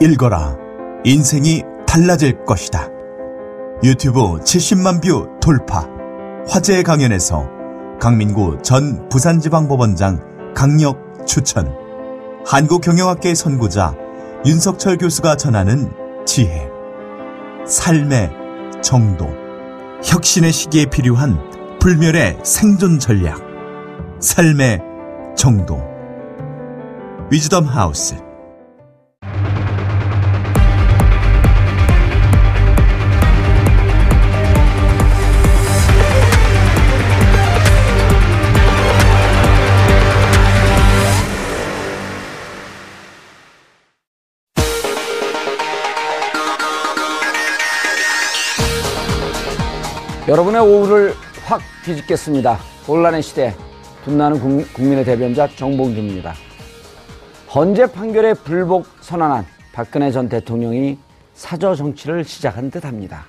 읽어라. 인생이 달라질 것이다. 유튜브 70만 뷰 돌파. 화제 강연에서 강민구 전 부산지방법원장 강력 추천. 한국경영학계 선구자 윤석철 교수가 전하는 지혜. 삶의 정도. 혁신의 시기에 필요한 불멸의 생존 전략. 삶의 정도. 위즈덤 하우스. 여러분의 오후를 확 뒤집겠습니다. 혼란의 시대, 분나는 국민의 대변자 정봉주입니다. 헌재 판결에 불복 선언한 박근혜 전 대통령이 사저 정치를 시작한 듯 합니다.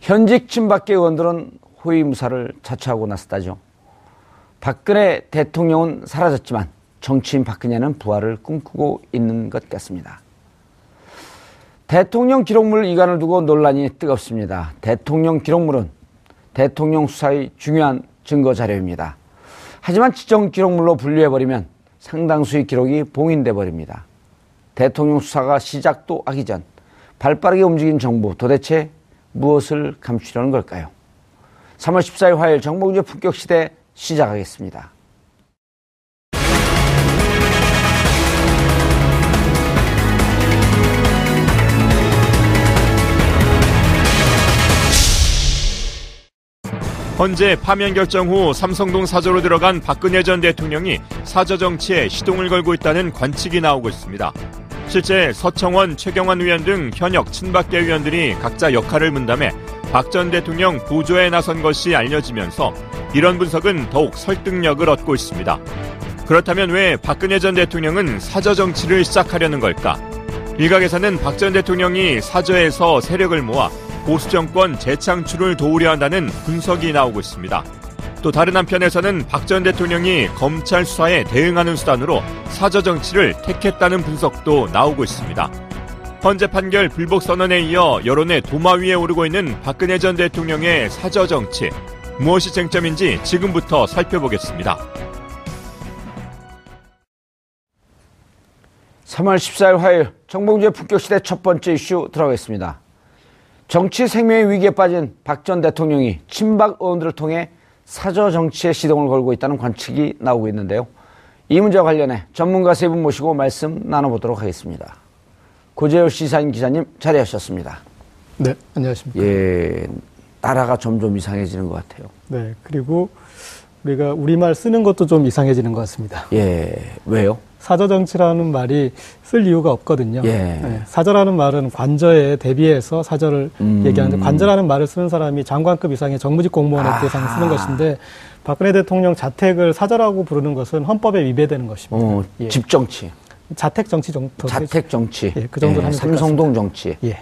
현직 친박계 의원들은 호위무사를 자처하고 나섰다죠. 박근혜 대통령은 사라졌지만 정치인 박근혜는 부활을 꿈꾸고 있는 것 같습니다. 대통령 기록물 이관을 두고 논란이 뜨겁습니다. 대통령 기록물은 대통령 수사의 중요한 증거 자료입니다. 하지만 지정 기록물로 분류해버리면 상당수의 기록이 봉인돼 버립니다. 대통령 수사가 시작도 하기 전 발빠르게 움직인 정부 도대체 무엇을 감추려는 걸까요? 3월 14일 화요일 정봉주의 품격 시대 시작하겠습니다. 헌재 파면 결정 후 삼성동 사저로 들어간 박근혜 전 대통령이 사저 정치에 시동을 걸고 있다는 관측이 나오고 있습니다. 실제 서청원, 최경환 의원 등 현역 친박계 의원들이 각자 역할을 분담해 박 전 대통령 보조에 나선 것이 알려지면서 이런 분석은 더욱 설득력을 얻고 있습니다. 그렇다면 왜 박근혜 전 대통령은 사저 정치를 시작하려는 걸까? 일각에서는 박 전 대통령이 사저에서 세력을 모아 보수 정권 재창출을 도우려 한다는 분석이 나오고 있습니다. 또 다른 한편에서는 박 전 대통령이 검찰 수사에 대응하는 수단으로 사저 정치를 택했다는 분석도 나오고 있습니다. 헌재 판결 불복 선언에 이어 여론의 도마 위에 오르고 있는 박근혜 전 대통령의 사저 정치 무엇이 쟁점인지 지금부터 살펴보겠습니다. 3월 14일 화요일 정봉주의 품격시대 첫 번째 이슈 들어가겠습니다. 정치 생명의 위기에 빠진 박 전 대통령이 친박 의원들을 통해 사저 정치에 시동을 걸고 있다는 관측이 나오고 있는데요. 이 문제와 관련해 전문가 세 분 모시고 말씀 나눠보도록 하겠습니다. 고재열 시사인 기자님 자리하셨습니다. 네, 안녕하십니까. 예, 나라가 점점 이상해지는 것 같아요. 네, 그리고 우리가 우리말 쓰는 것도 좀 이상해지는 것 같습니다. 예, 왜요? 사저정치라는 말이 쓸 이유가 없거든요. 예. 네, 사저라는 말은 관저에 대비해서 사저를 음. 얘기하는데 관저라는 말을 쓰는 사람이 장관급 이상의 정무직 공무원에 아. 대상 쓰는 것인데 박근혜 대통령 자택을 사저라고 부르는 것은 헌법에 위배되는 것입니다. 어, 예. 집 정치, 자택 정치 정도. 자택 정치, 예, 그 정도는 하면 될것 삼성동 정치. 예.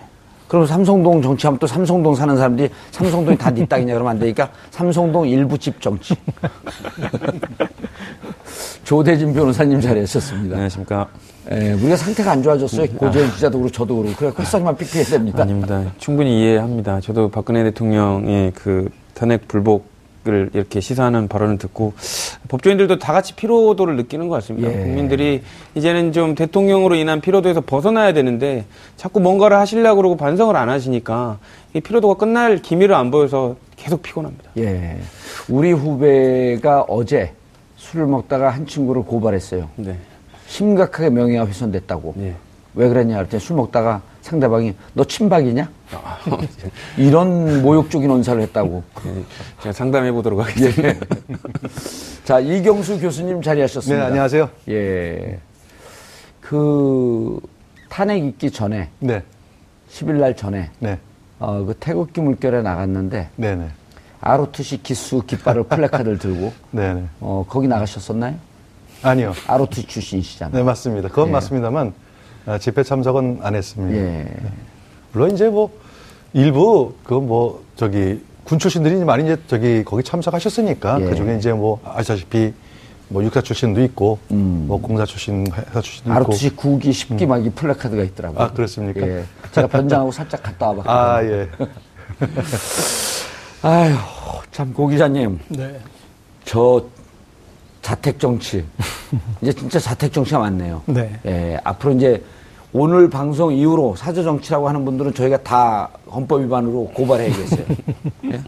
그럼 삼성동 정치하면 또 삼성동 사는 사람들이 삼성동이 다 네 땅이냐 그러면 안 되니까 삼성동 일부 집 정치. 조대진 변호사님 자리하셨습니다. 안녕하십니까. 예, 우리가 상태가 안 좋아졌어요. 고재현 기자도 그렇고 저도 그렇고. 그래, 쿨사지만 픽해야 됩니다. 아닙니다. 충분히 이해합니다. 저도 박근혜 대통령의 그 탄핵 불복 을 이렇게 시사하는 발언을 듣고 법조인들도 다 같이 피로도를 느끼는 것 같습니다. 예. 국민들이 이제는 좀 대통령으로 인한 피로도에서 벗어나야 되는데 자꾸 뭔가를 하시려고 그러고 반성을 안 하시니까 이 피로도가 끝날 기미를 안 보여서 계속 피곤합니다. 예. 우리 후배가 어제 술을 먹다가 한 친구를 고발했어요. 네. 심각하게 명예가 훼손됐다고. 네. 왜 그랬냐 할 때 술 먹다가 상대방이 너 친박이냐? 이런 모욕적인 언사를 했다고. 네, 제가 상담해 보도록 하겠습니다. 예. 자, 이경수 교수님 자리하셨습니다. 네, 안녕하세요. 예. 그 탄핵 있기 전에 네, 10일 날 전에 네, 어, 그 태극기 물결에 나갔는데 네, 네, 아로트시 기수 깃발을 플래카드를 들고 네, 네. 어, 거기 나가셨었나요? 아니요. 아로트 출신이시잖아요. 네, 맞습니다. 그건 예. 맞습니다만 아, 집회 참석은 안 했습니다. 예. 물론 이제 뭐 일부 그 뭐 저기 군 출신들이 많이 이제 저기 거기 참석하셨으니까 예. 그 중에 이제 뭐 아시다시피 뭐 육사 출신도 있고 뭐 공사 출신 회사 출신도 있고 아르투시 9기 10기 막이 플래카드가 있더라고요. 아, 그렇습니까? 예. 제가 변장하고 살짝 갔다 와봤거든요. 아 예. 아유, 참, 고 기자님. 네. 저 자택 정치. 이제 진짜 자택 정치가 많네요. 네. 예, 앞으로 이제 오늘 방송 이후로 사저 정치라고 하는 분들은 저희가 다 헌법 위반으로 고발해야겠어요. 예?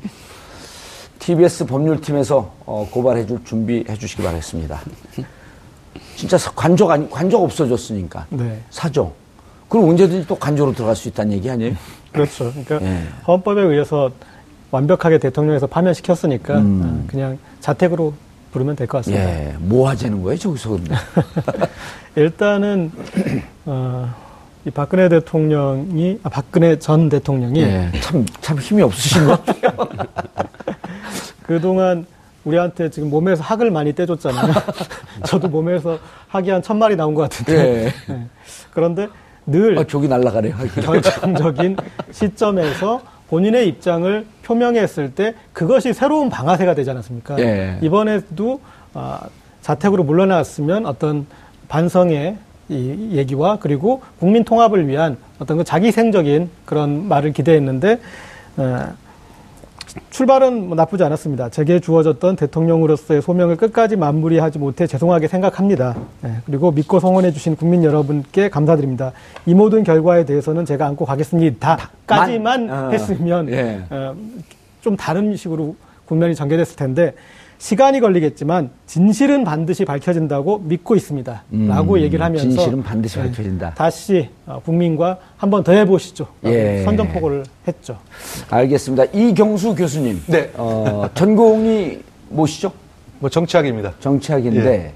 TBS 법률팀에서 어, 고발해 줄 준비해 주시기 바라겠습니다. 진짜 사- 관적 아니, 관적 없어졌으니까. 네. 사저. 그럼 언제든지 또 관저로 들어갈 수 있다는 얘기 아니에요? 그렇죠. 그러니까 예. 헌법에 의해서 완벽하게 대통령에서 파면시켰으니까 음. 어, 그냥 자택으로 부르면 될 것 같습니다. 예. 뭐 하자는 거예요, 저기서? 일단은 어, 이 박근혜 대통령이 아, 박근혜 전 대통령이 예. 참, 참 힘이 없으신 것 같아요. 그동안 우리한테 지금 몸에서 학을 많이 떼줬잖아요. 저도 몸에서 학이 한 천 마리 나온 것 같은데. 예. 예. 그런데 늘 아, 저기 날아가네요. 결정적인 시점에서 본인의 입장을 표명했을 때 그것이 새로운 방아쇠가 되지 않았습니까? 예. 이번에도 아, 자택으로 물러났으면 어떤 반성의 이 얘기와 그리고 국민 통합을 위한 어떤 그 자기생적인 그런 말을 기대했는데 어, 출발은 뭐 나쁘지 않았습니다. 제게 주어졌던 대통령으로서의 소명을 끝까지 마무리하지 못해 죄송하게 생각합니다. 예, 그리고 믿고 성원해 주신 국민 여러분께 감사드립니다. 이 모든 결과에 대해서는 제가 안고 가겠습니다. 까지만 만, 어, 했으면 예. 어, 좀 다른 식으로 국면이 전개됐을 텐데 시간이 걸리겠지만 진실은 반드시 밝혀진다고 믿고 있습니다. 라고 음, 얘기를 하면서 진실은 반드시 예, 밝혀진다. 다시 어, 국민과 한 번 더 해보시죠. 라고 예. 선전포고를 했죠. 알겠습니다. 이경수 교수님. 네. 어, 전공이 뭐시죠? 뭐 정치학입니다. 정치학인데,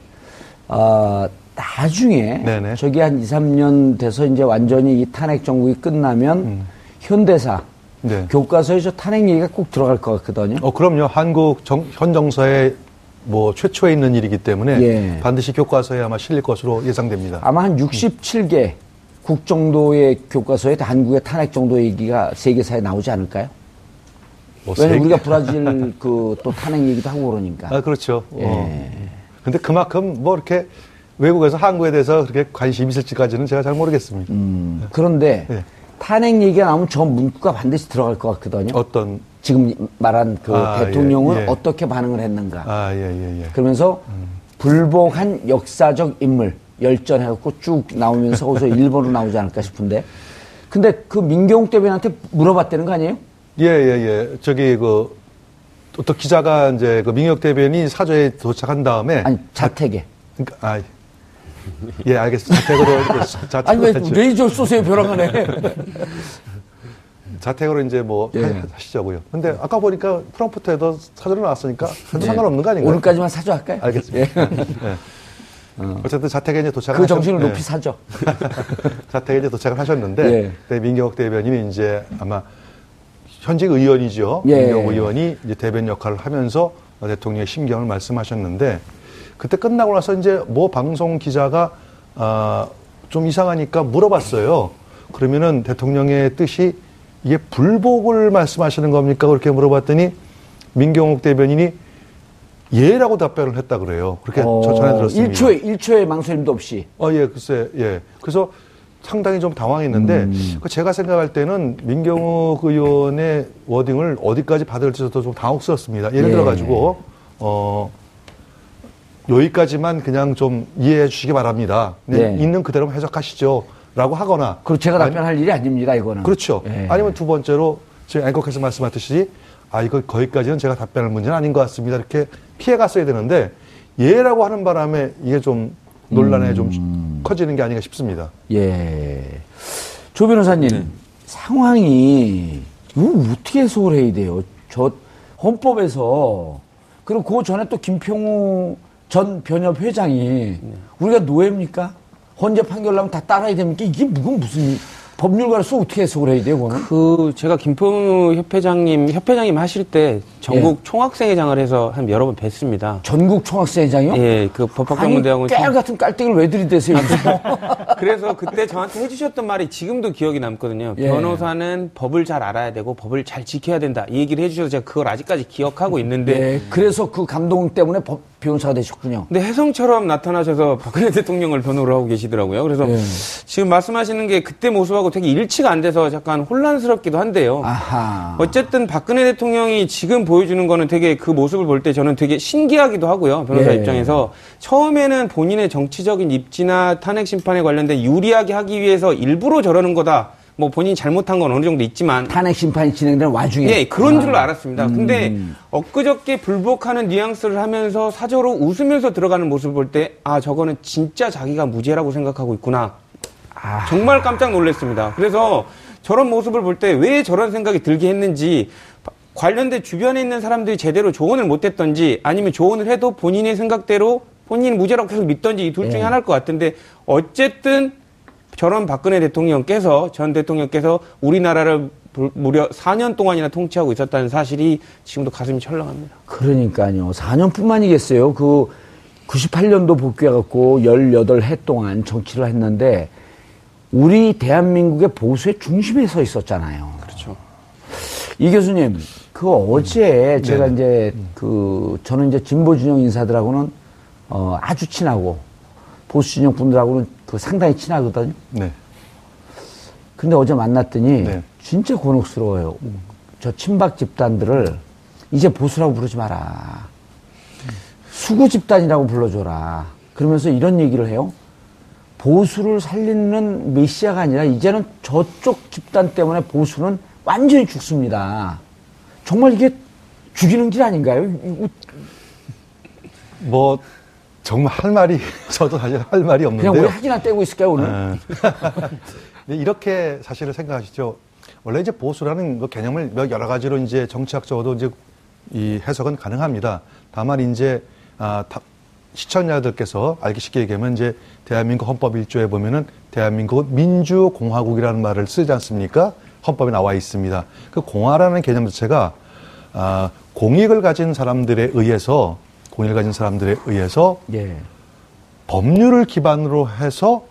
어, 나중에 네네. 저기 한 2, 3년 돼서 이제 완전히 이 탄핵 정국이 끝나면 음. 현대사, 네. 교과서에 저 탄핵 얘기가 꼭 들어갈 것 같거든요. 어 그럼요. 한국 정, 현 정서에 뭐 최초에 있는 일이기 때문에 예. 반드시 교과서에 아마 실릴 것으로 예상됩니다. 아마 한 67개 국 정도의 교과서에 한국의 탄핵 정도 얘기가 세계사에 나오지 않을까요? 뭐 왜냐면 세계- 우리가 브라질 그 또 탄핵 얘기도 하고 그러니까. 아 그렇죠. 예. 어. 근데 그만큼 뭐 이렇게 외국에서 한국에 대해서 그렇게 관심 이 있을지까지는 제가 잘 모르겠습니다. 음, 그런데 네. 탄핵 얘기가 나오면 저 문구가 반드시 들어갈 것 같거든요. 어떤 지금 말한 그 아, 대통령은 예, 예. 어떻게 반응을 했는가. 아예예 예. 그러면서 불복한 역사적 인물 열전해갖고 쭉 나오면서 거기서 일본으로 나오지 않을까 싶은데. 근데 그 민경욱 대변한테 물어봤다는 거 아니에요? 예, 예, 예. 저기, 그, 또 기자가 이제 그 민혁 대변이 사저에 도착한 다음에. 아니 자택에. 그러니까, 아, 예, 알겠습니다. 자택으로, 자택으로, 아니 왜 했죠. 레이저 쏘세요 벼랑하네. 자택으로 이제 뭐 예. 하- 하시자고요. 근데 아까 보니까 프랑프트에도 사저로 나왔으니까 해도 상관없는 거 아닌가요? 오늘까지만 사줘 할까요? 알겠습니다. 예. 예. 어쨌든 자택에 이제 도착을 그 하셨- 정신을 예. 높이 사죠. 자택에 이제 도착을 하셨는데 예. 그때 민경욱 대변인이 이제 아마 현직 의원이죠. 예. 민경욱 의원이 이제 대변 역할을 하면서 대통령의 심경을 말씀하셨는데 그때 끝나고 나서 이제 모 방송 기자가 아, 좀 이상하니까 물어봤어요. 그러면은 대통령의 뜻이 이게 불복을 말씀하시는 겁니까? 그렇게 물어봤더니 민경욱 대변인이 예라고 답변을 했다 그래요. 그렇게 저 전해 들었습니다. 1초의, 1초의 망설임도 없이. 어, 예, 글쎄, 예. 그래서 상당히 좀 당황했는데, 음. 그 제가 생각할 때는 민경욱 의원의 워딩을 어디까지 받을지도 좀 당혹스럽습니다. 예를 예. 들어가지고, 어, 여기까지만 그냥 좀 이해해 주시기 바랍니다. 그냥 예. 있는 그대로 해석하시죠. 라고 하거나. 그리고 제가 답변할 일이 아닙니다, 이거는. 그렇죠. 예. 아니면 두 번째로 지금 앵커께서 말씀하셨듯이 아 이거 거기까지는 제가 답변할 문제는 아닌 것 같습니다. 이렇게 피해 갔어야 되는데 예라고 하는 바람에 이게 좀 논란에 음. 좀 커지는 게 아닌가 싶습니다. 예. 조 변호사님, 상황이, 이거 어떻게 해석을 해야 돼요? 저, 헌법에서, 그리고 그 전에 또 김평우 전 변협 회장이, 우리가 노예입니까? 헌재 판결 나면 다 따라야 됩니까? 이게 무슨, 무슨, 법률가로서 어떻게 해석을 해야 돼요, 그거는? 그 제가 김포 협회장님 협회장님 하실 때 전국 총학생회장을 해서 한 여러 번 뵀습니다. 전국 총학생회장이요? 예, 그 법학전문대학원 깨알 같은 깔때기를 왜 들이대세요? 그래서 그때 저한테 해주셨던 말이 지금도 기억이 남거든요. 예. 변호사는 법을 잘 알아야 되고 법을 잘 지켜야 된다. 이 얘기를 해주셔서 제가 그걸 아직까지 기억하고 있는데 네, 그래서 그 감동 때문에 법, 변호사가 되셨군요. 근데 혜성처럼 나타나셔서 박근혜 대통령을 변호를 하고 계시더라고요. 그래서 예. 지금 말씀하시는 게 그때 모습하고 되게 일치가 안 돼서 약간 혼란스럽기도 한데요. 아하. 어쨌든 박근혜 대통령이 지금 보여주는 거는 되게 그 모습을 볼 때 저는 되게 신기하기도 하고요. 변호사 예. 입장에서 처음에는 본인의 정치적인 입지나 탄핵 심판에 관련된 유리하게 하기 위해서 일부러 저러는 거다. 뭐 본인이 잘못한 건 어느 정도 있지만 탄핵 심판이 진행되는 와중에. 예, 그런 아. 줄 알았습니다. 근데 엊그저께 불복하는 뉘앙스를 하면서 사저로 웃으면서 들어가는 모습을 볼 때, 아, 저거는 진짜 자기가 무죄라고 생각하고 있구나. 아. 정말 깜짝 놀랐습니다. 그래서 저런 모습을 볼 때 왜 저런 생각이 들게 했는지, 관련된 주변에 있는 사람들이 제대로 조언을 못 했던지, 아니면 조언을 해도 본인의 생각대로 본인 무죄라고 계속 믿던지 이 둘 중에 예. 하나일 것 같은데, 어쨌든 저런 박근혜 대통령께서 전 대통령께서 우리나라를 부- 무려 4년 동안이나 통치하고 있었다는 사실이 지금도 가슴이 철렁합니다. 그러니까요. 4년뿐만이겠어요. 그 98년도 복귀해갖고 18해 동안 정치를 했는데 우리 대한민국의 보수의 중심에 서 있었잖아요. 그렇죠. 이 교수님, 그 어제 제가 네. 이제 그 저는 이제 진보 진영 인사들하고는 어 아주 친하고 보수 진영 분들하고는 그 상당히 친하거든요. 네. 근데 어제 만났더니 네. 진짜 곤혹스러워요. 저 친박 집단들을 이제 보수라고 부르지 마라. 수구 집단이라고 불러줘라. 그러면서 이런 얘기를 해요. 보수를 살리는 메시아가 아니라 이제는 저쪽 집단 때문에 보수는 완전히 죽습니다. 정말 이게 죽이는 길 아닌가요? 뭐 정말 할 말이 저도 사실 할 말이 그냥 우리 없는데요. 학이나 떼고 있을까요, 오늘? 네. 이렇게 사실을 생각하시죠. 원래 이제 보수라는 그 개념을 몇 여러 가지로 이제 정치학적으로도 이제 이 해석은 가능합니다. 다만 이제 아, 다- 시청자들께서 알기 쉽게 얘기하면 이제 대한민국 헌법 1조에 보면은 대한민국은 민주공화국이라는 말을 쓰지 않습니까? 헌법에 나와 있습니다. 그 공화라는 개념 자체가 아, 공익을 가진 사람들에 의해서 공익을 가진 사람들에 의해서 예. 법률을 기반으로 해서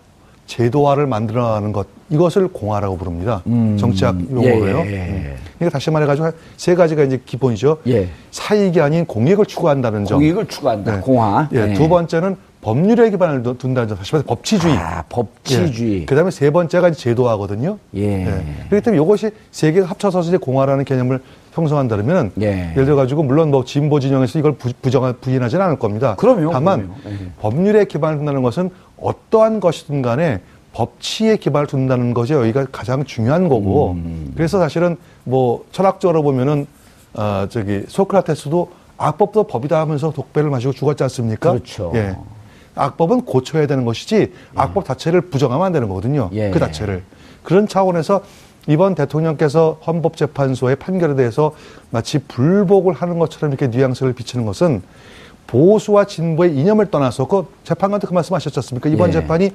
제도화를 만들어가는 것 이것을 공화라고 부릅니다. 음, 정치학 용어로요. 예, 예, 예. 음. 그러니까 다시 말해가지고 세 가지가 이제 기본이죠. 예. 사익이 아닌 공익을 추구한다는 점. 공익을 추구한다. 네. 공화. 예, 네. 두 번째는 법률에 기반을 두- 둔다는 점. 다시 말해서 법치주의. 아, 법치주의. 예. 그다음에 세 번째가 제도화거든요. 예. 그렇기 때문에 이것이 세 개가 합쳐서 이제 공화라는 개념을 형성한다면 예. 예를 들어 가지고 물론 뭐 진보 진영에서 이걸 부, 부정 부인하지는 않을 겁니다. 그럼요, 다만 그럼요. 예. 법률에 기반을 둔다는 것은 어떠한 것이든 간에 법치에 기반을 둔다는 것이 여기가 가장 중요한 거고 음. 그래서 사실은 뭐 철학적으로 보면은 어 저기 소크라테스도 악법도 법이다 하면서 독배를 마시고 죽었지 않습니까? 그렇죠. 예. 악법은 고쳐야 되는 것이지 악법 자체를 부정하면 안 되는 거거든요. 예. 그 자체를. 그런 차원에서 이번 대통령께서 헌법재판소의 판결에 대해서 마치 불복을 하는 것처럼 이렇게 뉘앙스를 비치는 것은 보수와 진보의 이념을 떠나서 그 재판관도 그 말씀 하셨지 않습니까? 이번 예. 재판이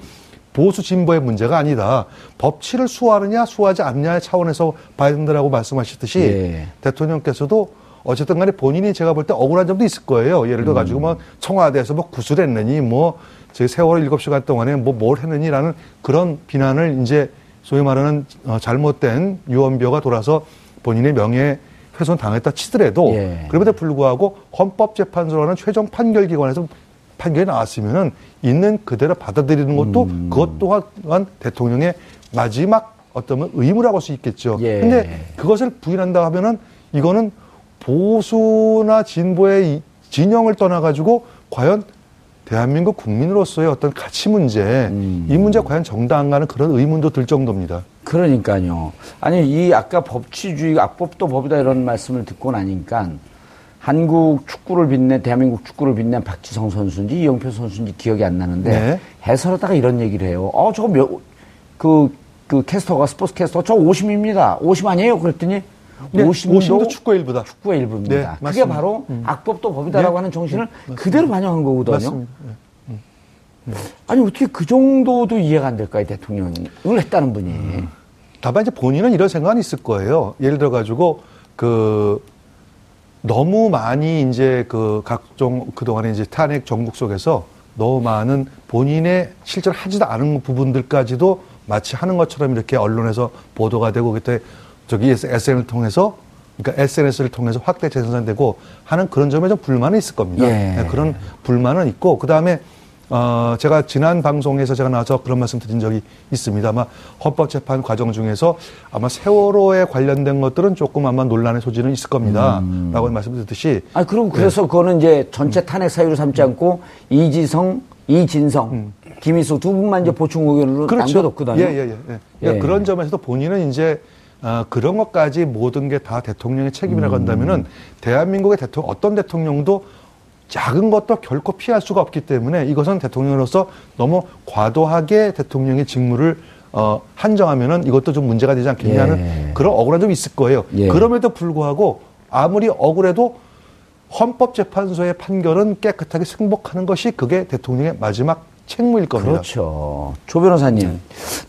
보수 진보의 문제가 아니다. 법치를 수호하느냐 수호하지 않느냐의 차원에서 봐야 된다라고 말씀하셨듯이 예. 대통령께서도 어쨌든 간에 본인이 제가 볼 때 억울한 점도 있을 거예요. 예를 들어 가지고 뭐 청와대에서 뭐 구술했느니 뭐 저희 세월 일곱 시간 동안에 뭐 뭘 했느니라는 그런 비난을 이제 소위 말하는 어, 잘못된 유언비어가 돌아서 본인의 명예 훼손 당했다 치더라도 예. 그럼에도 불구하고 헌법재판소라는 최종 판결 기관에서 판결이 나왔으면은 있는 그대로 받아들이는 것도 음. 그것 또한 대통령의 마지막 어떤 의무라고 할 수 있겠죠. 예. 근데 그것을 부인한다 하면은 이거는 보수나 진보의 이 진영을 떠나가지고 과연 대한민국 국민으로서의 어떤 가치 문제, 음. 이 문제 과연 정당한가는 그런 의문도 들 정도입니다. 그러니까요. 아니 이 아까 법치주의 악법도 법이다 이런 말씀을 듣고 나니까 한국 축구를 빛낸 대한민국 축구를 빛낸 박지성 선수인지 이영표 선수인지 기억이 안 나는데 네. 해설하다가 이런 얘기를 해요. 어 저거 몇 그 그 캐스터가 스포츠 캐스터 저 50입니다. 50 아니에요? 그랬더니 네, 50도 50도 축구의 일부다. 축구의 일부입니다. 네, 그게 맞습니다. 음. 바로 악법도 법이다라고 네. 하는 정신을 그대로 반영한 거거든요. 네. 아니 어떻게 그 정도도 이해가 안 될까요, 대통령을 했다는 분이. 다만 이제 본인은 이런 생각은 있을 거예요. 예를 들어 가지고 그 너무 많이 이제 그 각종 그동안에 이제 탄핵 정국 속에서 너무 많은 본인의 실제로 하지도 않은 부분들까지도 마치 하는 것처럼 이렇게 언론에서 보도가 되고 그때 저기 SN을 통해서 그러니까 SNS를 통해서 확대 재생산되고 하는 그런 점에 좀 불만이 있을 겁니다. 예. 네, 그런 불만은 있고 그 다음에 어, 제가 지난 방송에서 제가 나와서 그런 말씀 드린 적이 있습니다. 아마 헌법재판 과정 중에서 아마 세월호에 관련된 것들은 조금 아마 논란의 소지는 있을 겁니다. 음. 라고 말씀드렸듯이. 아, 그럼 그래서 그거는 이제 전체 탄핵 사유로 삼지 않고 이지성, 이진성, 김희수 두 분만 이제 보충 의견으로 남겨뒀거든요. 예, 예, 예. 예. 그러니까 예. 그런 점에서도 본인은 이제 어, 그런 것까지 모든 게 다 대통령의 책임이라고 음. 한다면은 대한민국의 대통령, 어떤 대통령도 작은 것도 결코 피할 수가 없기 때문에 이것은 대통령으로서 너무 과도하게 대통령의 직무를 어, 한정하면은 이것도 좀 문제가 되지 않겠냐는 예. 그런 억울함 좀 있을 거예요. 예. 그럼에도 불구하고 아무리 억울해도 헌법재판소의 판결은 깨끗하게 승복하는 것이 그게 대통령의 마지막 책무일 겁니다. 그렇죠. 조 변호사님,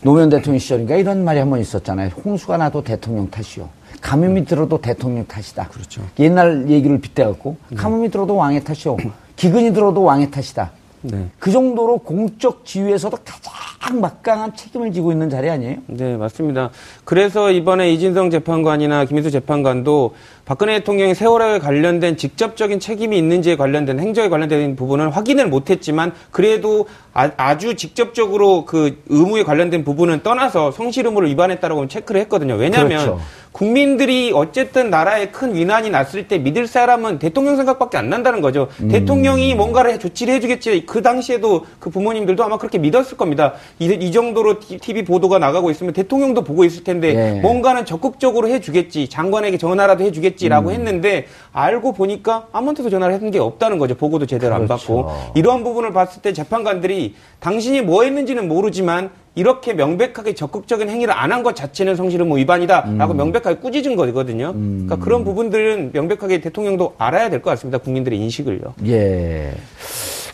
노무현 대통령 시절인가 이런 말이 한 번 있었잖아요. 홍수가 나도 대통령 탓이요. 가뭄이 들어도 대통령 탓이다. 그렇죠. 옛날 얘기를 빗대갖고 가뭄이 들어도 왕의 탓이요. 기근이 들어도 왕의 탓이다. 네. 그 정도로 공적 지위에서도 가장 막강한 책임을 지고 있는 자리 아니에요? 네, 맞습니다. 그래서 이번에 이진성 재판관이나 김희수 재판관도 박근혜 대통령이 세월호에 관련된 직접적인 책임이 있는지에 관련된 행정에 관련된 부분은 확인을 못했지만 그래도 아, 주 직접적으로 그 의무에 관련된 부분은 떠나서 성실 의무를 위반했다라고 체크를 했거든요. 왜냐하면 그렇죠. 국민들이 어쨌든 나라에 큰 위난이 났을 때 믿을 사람은 대통령 생각밖에 안 난다는 거죠. 음. 대통령이 뭔가를 해- 조치를 해주겠지. 그 당시에도 그 부모님들도 아마 그렇게 믿었을 겁니다. 이, 이 정도로 TV 보도가 나가고 있으면 대통령도 보고 있을 텐데 예. 뭔가는 적극적으로 해주겠지. 장관에게 전화라도 음. 해주겠지라고 했는데 알고 보니까 아무한테도 전화를 했는 게 없다는 거죠. 보고도 제대로 안 그렇죠. 받고 이러한 부분을 봤을 때 재판관들이 당신이 뭐 했는지는 모르지만 이렇게 명백하게 적극적인 행위를 안 한 것 자체는 성실의무 위반이다라고 음. 명백하게 꾸짖은 거거든요. 그러니까 그런 부분들은 명백하게 대통령도 알아야 될 것 같습니다. 국민들의 인식을요. 예.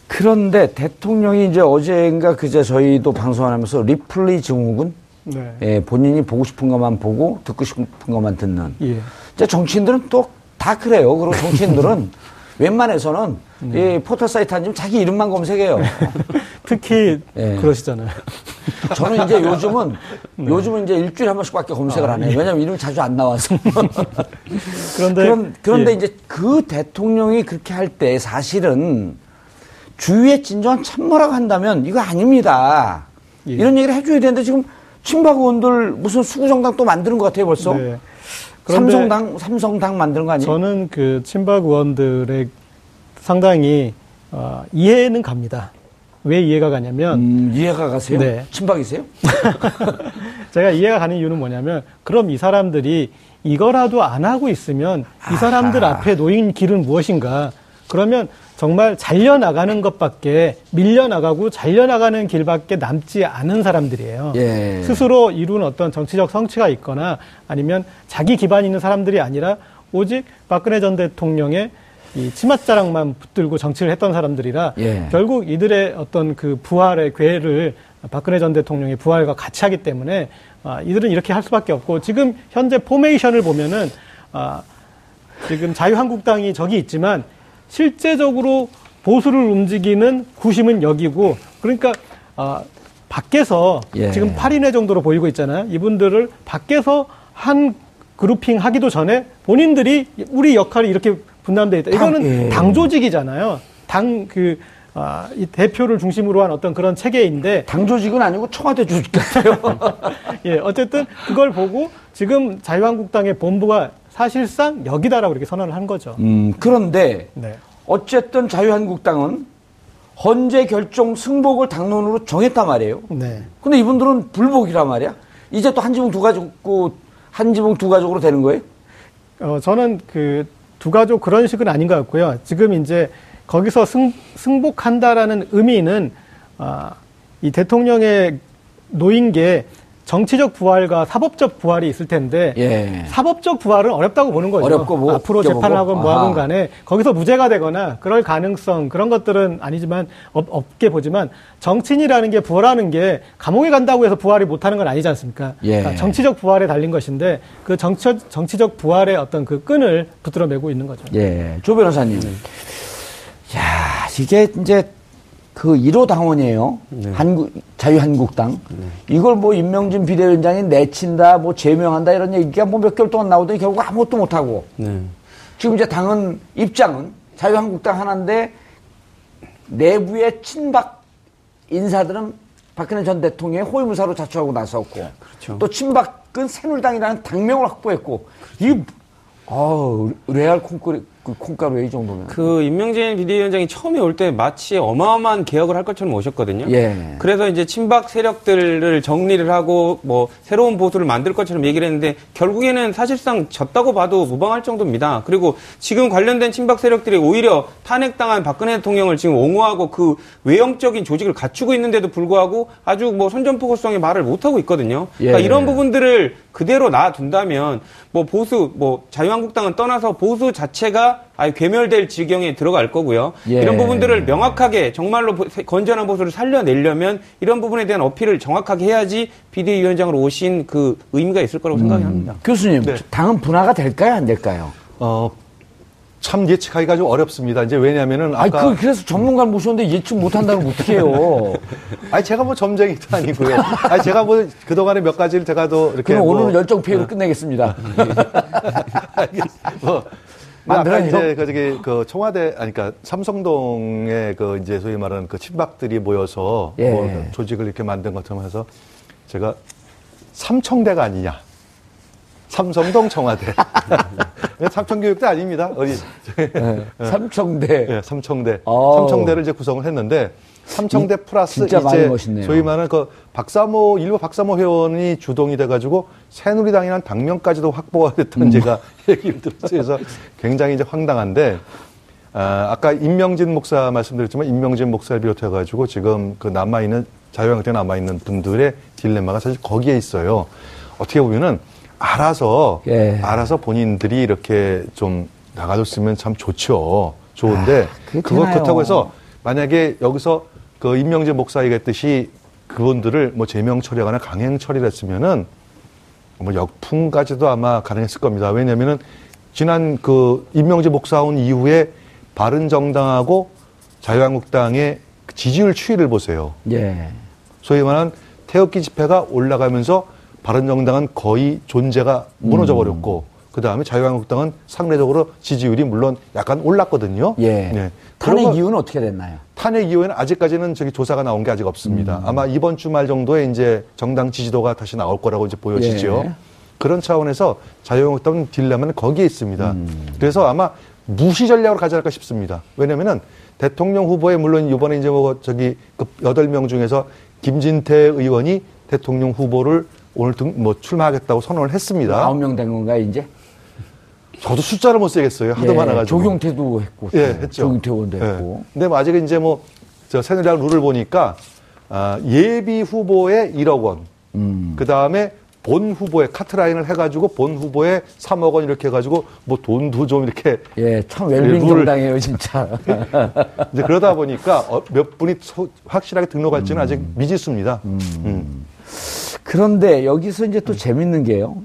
그런데 대통령이 이제 어제인가 그제 저희도 방송하면서 리플리 증후군 네. 예, 본인이 보고 싶은 것만 보고 듣고 싶은 것만 듣는. 예. 이제 정치인들은 또 다 그래요. 그리고 정치인들은 웬만해서는 네. 이 포털 사이트 앉으면 자기 이름만 검색해요. 특히 예. 그러시잖아요. 저는 이제 요즘은 네. 요즘은 이제 일주일에 한 번씩밖에 검색을 안 해요. 왜냐면 이름이 자주 안 나와서. 아, 그런데 그런, 그런데 예. 이제 그 대통령이 그렇게 할 때 사실은 주위에 진정한 참모라고 한다면 이거 아닙니다. 예. 이런 얘기를 해줘야 되는데 지금 친박 의원들 무슨 수구정당 또 만드는 것 같아요 벌써. 네. 삼성당 삼성당 만드는 거 아니에요? 저는 그 친박 의원들의 상당히 어, 이해는 갑니다. 왜 이해가 가냐면 음, 이해가 가세요? 네. 친박이세요? 제가 이해가 가는 이유는 뭐냐면 그럼 이 사람들이 이거라도 안 하고 있으면 이 사람들 아하. 앞에 놓인 길은 무엇인가? 그러면 정말 잘려 나가는 것밖에 밀려 나가고 잘려 나가는 길밖에 남지 않은 사람들이에요. 예. 스스로 이룬 어떤 정치적 성취가 있거나 아니면 자기 기반이 있는 사람들이 아니라 오직 박근혜 전 대통령의 이 치맛자락만 붙들고 정치를 했던 사람들이라 예. 결국 이들의 어떤 그 부활의 궤를 박근혜 전 대통령의 부활과 같이 하기 때문에 아, 이들은 이렇게 할 수밖에 없고 지금 현재 포메이션을 보면은 아, 지금 자유한국당이 저기 있지만 실제적으로 보수를 움직이는 구심은 여기고 그러니까 아, 밖에서 예. 지금 8인회 정도로 보이고 있잖아요. 이분들을 밖에서 한 그룹핑 하기도 전에 본인들이 우리 역할이 이렇게 분담돼 있다. 당- 이거는 예. 당 조직이잖아요. 당그 아, 이 대표를 중심으로 한 어떤 그런 체계인데 당 조직은 아니고 청와대 조직 같아요. 예, 어쨌든 그걸 보고 지금 자유한국당의 본부가 사실상 여기다라고 이렇게 선언을 한 거죠. 음, 그런데 네. 어쨌든 자유한국당은 헌재 결정 승복을 당론으로 정했단 말이에요. 네. 근데 이분들은 불복이란 말이야. 이제 또 한 지붕 두 가족, 한 지붕 두 가족으로 되는 거예요? 어, 저는 그 두 가족 그런 식은 아닌 것 같고요. 지금 이제 거기서 승, 승복한다라는 의미는 아, 이 대통령의 놓인 게 정치적 부활과 사법적 부활이 있을 텐데 예. 사법적 부활은 어렵다고 보는 거죠. 어렵고 뭐 앞으로? 재판을 하건 뭐 하건 아하. 간에 거기서 무죄가 되거나 그럴 가능성 그런 것들은 아니지만 없, 없게 보지만 정치인이라는 게 부활하는 게 감옥에 간다고 해서 부활이 못하는 건 아니지 않습니까? 예. 그러니까 정치적 부활에 달린 것인데 그 정치, 정치적 부활의 어떤 그 끈을 붙들어 매고 있는 거죠. 예. 조 변호사님. 야, 이게 이제 그 1호 당원이에요. 한국 자유한국당. 이걸 뭐 임명진 비대위원장이 내친다, 뭐 제명한다 이런 얘기가 뭐 몇 개월 동안 나오더니 결국 아무것도 못 하고 네. 지금 이제 당은 입장은 자유한국당 하나인데 내부의 친박 인사들은 박근혜 전 대통령의 호위무사로 자처하고 나섰고 그렇죠. 또 친박은 새누리당이라는 당명을 확보했고 이 아, 레알 콩가루, 그 콩가루에 이 정도면. 그 임명진 비대위원장이 처음에 올 때 마치 어마어마한 개혁을 할 것처럼 오셨거든요. 예. 그래서 이제 친박 세력들을 정리를 하고 뭐 새로운 보수를 만들 것처럼 얘기를 했는데 결국에는 사실상 졌다고 봐도 무방할 정도입니다. 그리고 지금 관련된 친박 세력들이 오히려 탄핵당한 박근혜 대통령을 지금 옹호하고 그 외형적인 조직을 갖추고 있는데도 불구하고 아주 뭐 선전포고성의 말을 못 하고 있거든요. 그러니까 예. 이런 부분들을 그대로 놔둔다면 뭐 보수 뭐 자유한국당은 떠나서 보수 자체가 아예 괴멸될 지경에 들어갈 거고요. 예. 이런 부분들을 명확하게 정말로 보- 건전한 보수를 살려내려면 이런 부분에 대한 어필을 정확하게 해야지 비대위원장으로 오신 그 의미가 있을 거라고 생각이 합니다. 교수님, 네. 당은 분화가 될까요, 안 될까요? 어, 참 예측하기가 좀 어렵습니다. 이제 왜냐면은 아니, 아까 그, 그래서 전문가를 모셨는데 예측 못 한다면 어떡해요. 아니 제가 뭐 점쟁이도 아니고요. 아니 제가 뭐 그동안에 몇 가지를 제가 또 이렇게 그럼 뭐, 오늘은 열정페이로 끝내겠습니다. 뭐뭐 아까? 이제 그 저기 그 청와대 아니 그러니까 삼성동에 그 이제 소위 말하는 그 친박들이 모여서 예. 뭐 조직을 이렇게 만든 것처럼 해서 제가 삼청대가 아니냐. 삼성동 청와대. 삼청교육도 아닙니다. 어디 네. 삼청대. 예, 삼청대. 아우. 삼청대를 이제 구성을 했는데 삼청대 플러스 이제. 소위 말하는 그 박사모 일부 박사모 회원이 주동이 돼가지고 새누리당이라는 당명까지도 확보가 음. 됐던 제가 얘기를 들었어요. 그래서 굉장히 이제 황당한데 아, 아까 임명진 목사 말씀드렸지만 임명진 목사를 비롯해가지고 지금 그 남아 있는 자유한국당 남아 있는 분들의 딜레마가 사실 거기에 있어요. 어떻게 보면은 알아서 예. 알아서 본인들이 이렇게 좀 나가줬으면 참 좋죠. 좋은데 아, 되나요? 그렇다고 해서 만약에 여기서 그 임명진 목사 얘기했듯이 그분들을 뭐 제명 처리하거나 강행 처리를 했으면은 뭐 역풍까지도 아마 가능했을 겁니다. 왜냐면은 지난 그 임명진 목사 온 이후에 바른 정당하고 자유한국당의 그 지지율 추이를 보세요. 예. 소위 말하는 태극기 집회가 올라가면서 바른정당은 거의 존재가 무너져 버렸고 그 다음에 자유한국당은 상대적으로 지지율이 물론 약간 올랐거든요. 예. 네. 탄핵 거- 이유는 어떻게 됐나요? 탄핵 이후에는 아직까지는 저기 조사가 나온 게 아직 없습니다. 아마 이번 주말 정도에 이제 정당 지지도가 다시 나올 거라고 이제 보여지죠. 예. 그런 차원에서 자유한국당 딜레마는 거기에 있습니다. 그래서 아마 무시 전략으로 가지 않을까 싶습니다. 왜냐면은 대통령 후보에 물론 이번에 이제 뭐 저기 그 여덟 명 중에서 김진태 의원이 대통령 후보를 오늘 등, 뭐 출마하겠다고 선언을 했습니다. 아홉 명 된 건가요, 이제? 저도 숫자를 못 세겠어요. 하도 예, 많아가지고. 조경태도 했고. 또 예, 했죠. 조경태 의원도 예. 했고. 근데 뭐 아직은 이제 뭐, 저 새누리당 룰을 보니까, 아, 예비 후보에 1억 원, 음. 그 다음에 본 후보에 카트라인을 해가지고 본 후보에 3억 원 이렇게 해가지고 뭐 돈도 좀 이렇게 예, 참 웰빙 정당이에요, 진짜. 이제 그러다 보니까 어, 몇 분이 소- 확실하게 등록할지는 아직 미지수입니다. 음. 그런데 여기서 이제 또 재밌는 게요.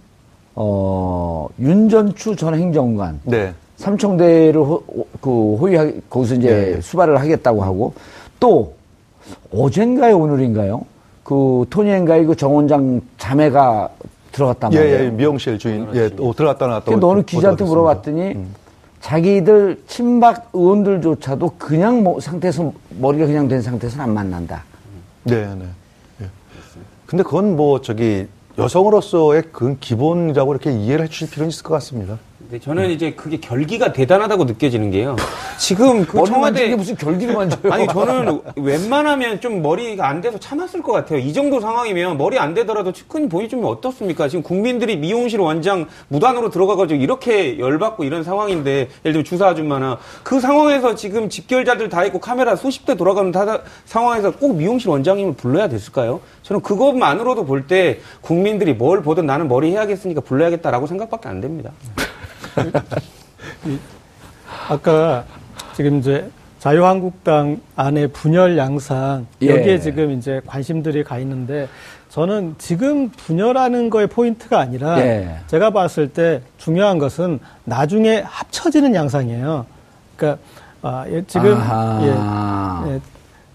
어, 윤전추 전 행정관. 네. 삼청대를 호, 그 호위하, 거기서 이제 네. 수발을 하겠다고 하고 또 어젠가요, 오늘인가요? 그 토니엔가의 그 정 원장 자매가 들어갔단 예, 말이에요. 예, 미용실 주인. 예, 또 들어갔다 나왔다. 근데 너는 기자한테 물어봤더니 자기들 친박 의원들조차도 그냥 뭐 상태에서 머리가 그냥 된 상태에서는 안 만난다. 네, 네. 예. 근데 그건 뭐 저기 여성으로서의 그 기본이라고 이렇게 이해를 해 주실 필요는 있을 것 같습니다. 근데 저는 이제 그게 결기가 대단하다고 느껴지는 게요. 지금 그 청와대 게 무슨 결기를 만져요? 아니 저는 웬만하면 좀 머리가 안 돼서 참았을 것 같아요. 이 정도 상황이면 머리 안 되더라도 측근히 보여주면 어떻습니까? 지금 국민들이 미용실 원장 무단으로 들어가가지고 이렇게 열받고 이런 상황인데 예를 들면 주사 아줌마나 그 상황에서 지금 집결자들 다 있고 카메라 수십 대 돌아가는 타- 상황에서 꼭 미용실 원장님을 불러야 됐을까요? 저는 그것만으로도 볼 때 국민들이 뭘 보든 나는 머리 해야겠으니까 불러야겠다라고 생각밖에 안 됩니다. 아까 지금 이제 자유한국당 안에 분열 양상 예. 여기에 지금 이제 관심들이 가 있는데 저는 지금 분열하는 거의 포인트가 아니라 예. 제가 봤을 때 중요한 것은 나중에 합쳐지는 양상이에요. 그러니까 아, 예, 지금 아하. 예, 예,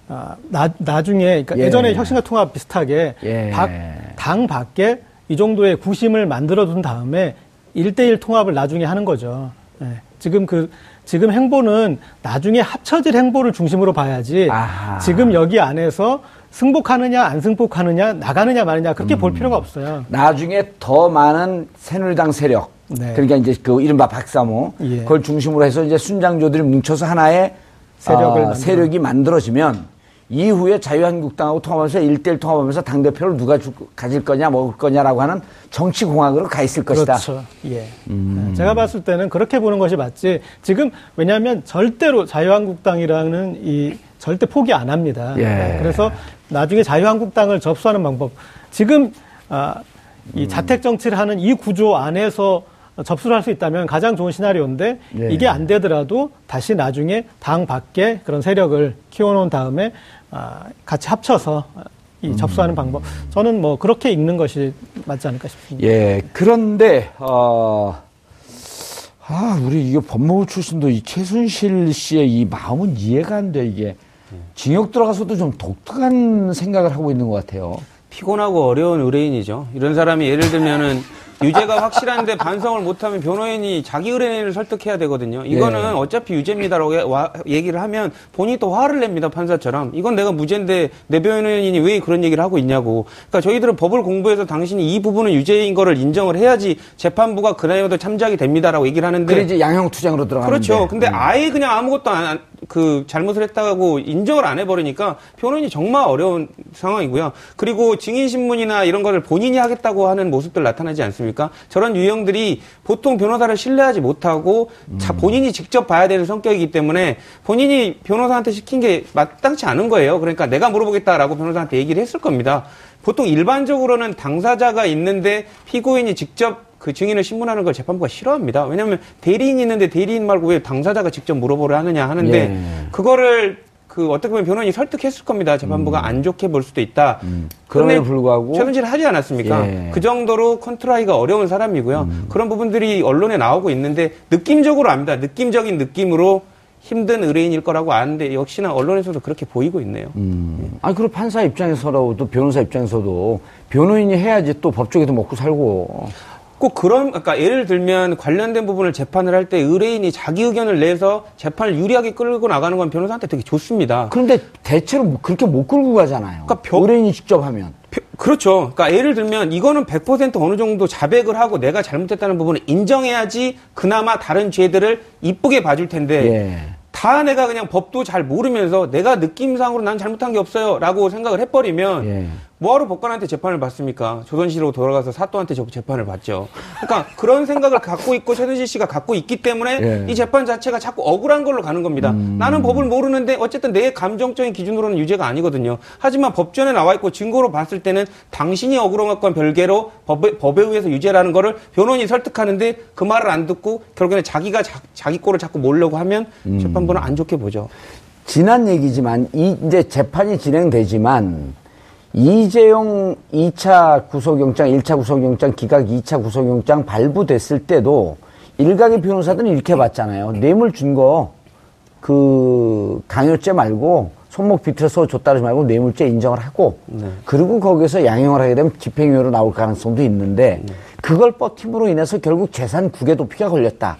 아, 나, 나중에 그러니까 예. 예. 전에 혁신과 통합 비슷하게 예. 박, 당 밖에 이 정도의 구심을 만들어 둔 다음에 일대일 통합을 나중에 하는 거죠. 예. 지금 그 지금 행보는 나중에 합쳐질 행보를 중심으로 봐야지 아하. 지금 여기 안에서 승복하느냐 안 승복하느냐 나가느냐 마느냐 그렇게 음. 볼 필요가 없어요. 나중에 더 많은 새누리당 세력 네. 그러니까 이제 그 이른바 박사모 예. 그걸 중심으로 해서 이제 순장조들이 뭉쳐서 하나의 세력을 어, 만들어. 세력이 만들어지면 이후에 자유한국당하고 통합하면서 일대일 통합하면서 당 대표를 누가 주- 가질 거냐 먹을 거냐라고 하는 정치 공학으로 가 있을 것이다. 그렇죠. 예. 네, 제가 봤을 때는 그렇게 보는 것이 맞지. 지금 왜냐하면 절대로 자유한국당이라는 이 절대 포기 안 합니다. 예. 네, 그래서 나중에 자유한국당을 접수하는 방법. 지금 아, 이 자택 정치를 하는 이 구조 안에서 접수를 할 수 있다면 가장 좋은 시나리오인데 예. 이게 안 되더라도 다시 나중에 당 밖에 그런 세력을 키워놓은 다음에 아, 같이 합쳐서 이 접수하는 방법. 저는 뭐 그렇게 읽는 것이 맞지 않을까 싶습니다. 예, 그런데, 어, 아, 우리 이게 법무부 출신도 이 최순실 씨의 이 마음은 이해가 안 돼, 이게. 징역 들어가서도 좀 독특한 생각을 하고 있는 것 같아요. 피곤하고 어려운 의뢰인이죠. 이런 사람이 예를 들면은 유죄가 확실한데 반성을 못하면 변호인이 자기 의뢰인을 설득해야 되거든요. 이거는 예. 어차피 유죄입니다라고 예- 와- 얘기를 하면 본인이 또 화를 냅니다 판사처럼. 이건 내가 무죄인데 내 변호인이 왜 그런 얘기를 하고 있냐고. 그러니까 저희들은 법을 공부해서 당신이 이 부분은 유죄인 거를 인정을 해야지 재판부가 그날에도 참작이 됩니다라고 얘기를 하는데. 그래 이제 양형 투쟁으로 들어가는데. 그렇죠. 근데 음. 아예 그냥 아무것도 안, 안- 그 잘못을 했다고 인정을 안 해버리니까 변호인이 정말 어려운 상황이고요. 그리고 증인신문이나 이런 거를 본인이 하겠다고 하는 모습들 나타나지 않습니까? 저런 유형들이 보통 변호사를 신뢰하지 못하고 자 본인이 직접 봐야 되는 성격이기 때문에 본인이 변호사한테 시킨 게 마땅치 않은 거예요. 그러니까 내가 물어보겠다라고 변호사한테 얘기를 했을 겁니다. 보통 일반적으로는 당사자가 있는데 피고인이 직접 그 증인을 신문하는 걸 재판부가 싫어합니다. 왜냐하면 대리인이 있는데 대리인 말고 왜 당사자가 직접 물어보려 하느냐 하는데 예. 그거를 그 어떻게 보면 변호인이 설득했을 겁니다. 재판부가 안 좋게 볼 수도 있다. 음. 그럼에도 불구하고 최순실 하지 않았습니까? 예. 음. 그 정도로 컨트롤이 어려운 사람이고요. 그런 부분들이 언론에 나오고 있는데 느낌적으로 압니다. 느낌적인 느낌으로 힘든 의뢰인일 거라고 아는데 역시나 언론에서도 그렇게 보이고 있네요. 음. 아니, 그리고 판사 입장에서도 변호사 입장에서도 변호인이 해야지 또 법조계도 먹고 살고. 꼭 그런, 그러니까 예를 들면 관련된 부분을 재판을 할 때 의뢰인이 자기 의견을 내서 재판을 유리하게 끌고 나가는 건 변호사한테 되게 좋습니다. 그런데 대체로 뭐 그렇게 못 끌고 가잖아요. 그러니까 벼- 의뢰인이 직접 하면. 표- 그렇죠. 그러니까 예를 들면 이거는 100% 어느 정도 자백을 하고 내가 잘못했다는 부분을 인정해야지 그나마 다른 죄들을 이쁘게 봐줄 텐데 예. 다 내가 그냥 법도 잘 모르면서 내가 느낌상으로 난 잘못한 게 없어요 라고 생각을 해버리면 예. 뭐하러 법관한테 재판을 받습니까? 조선시로 돌아가서 사또한테 저- 재판을 받죠. 그러니까 그런 생각을 갖고 있고 최순실 씨가 갖고 있기 때문에 예. 이 재판 자체가 자꾸 억울한 걸로 가는 겁니다. 음. 나는 법을 모르는데 어쨌든 내 감정적인 기준으로는 유죄가 아니거든요. 하지만 법전에 나와 있고 증거로 봤을 때는 당신이 억울한 것과 별개로 법에, 법에 의해서 유죄라는 거를 변호인이 설득하는데 그 말을 안 듣고 결국에는 자기가 자, 기 꼴을 자꾸 모으려고 하면 음. 재판부는 안 좋게 보죠. 지난 얘기지만 이 이제 재판이 진행되지만 이재용 2차 구속영장, 1차 구속영장, 기각 2차 구속영장 발부됐을 때도 일각의 변호사들은 이렇게 봤잖아요. 뇌물 준 거 그 강요죄 말고 손목 비틀어서 줬다지 말고 뇌물죄 인정을 하고 그리고 거기서 양형을 하게 되면 집행유예로 나올 가능성도 있는데 그걸 버팀으로 인해서 결국 재산 국외 도피가 걸렸다.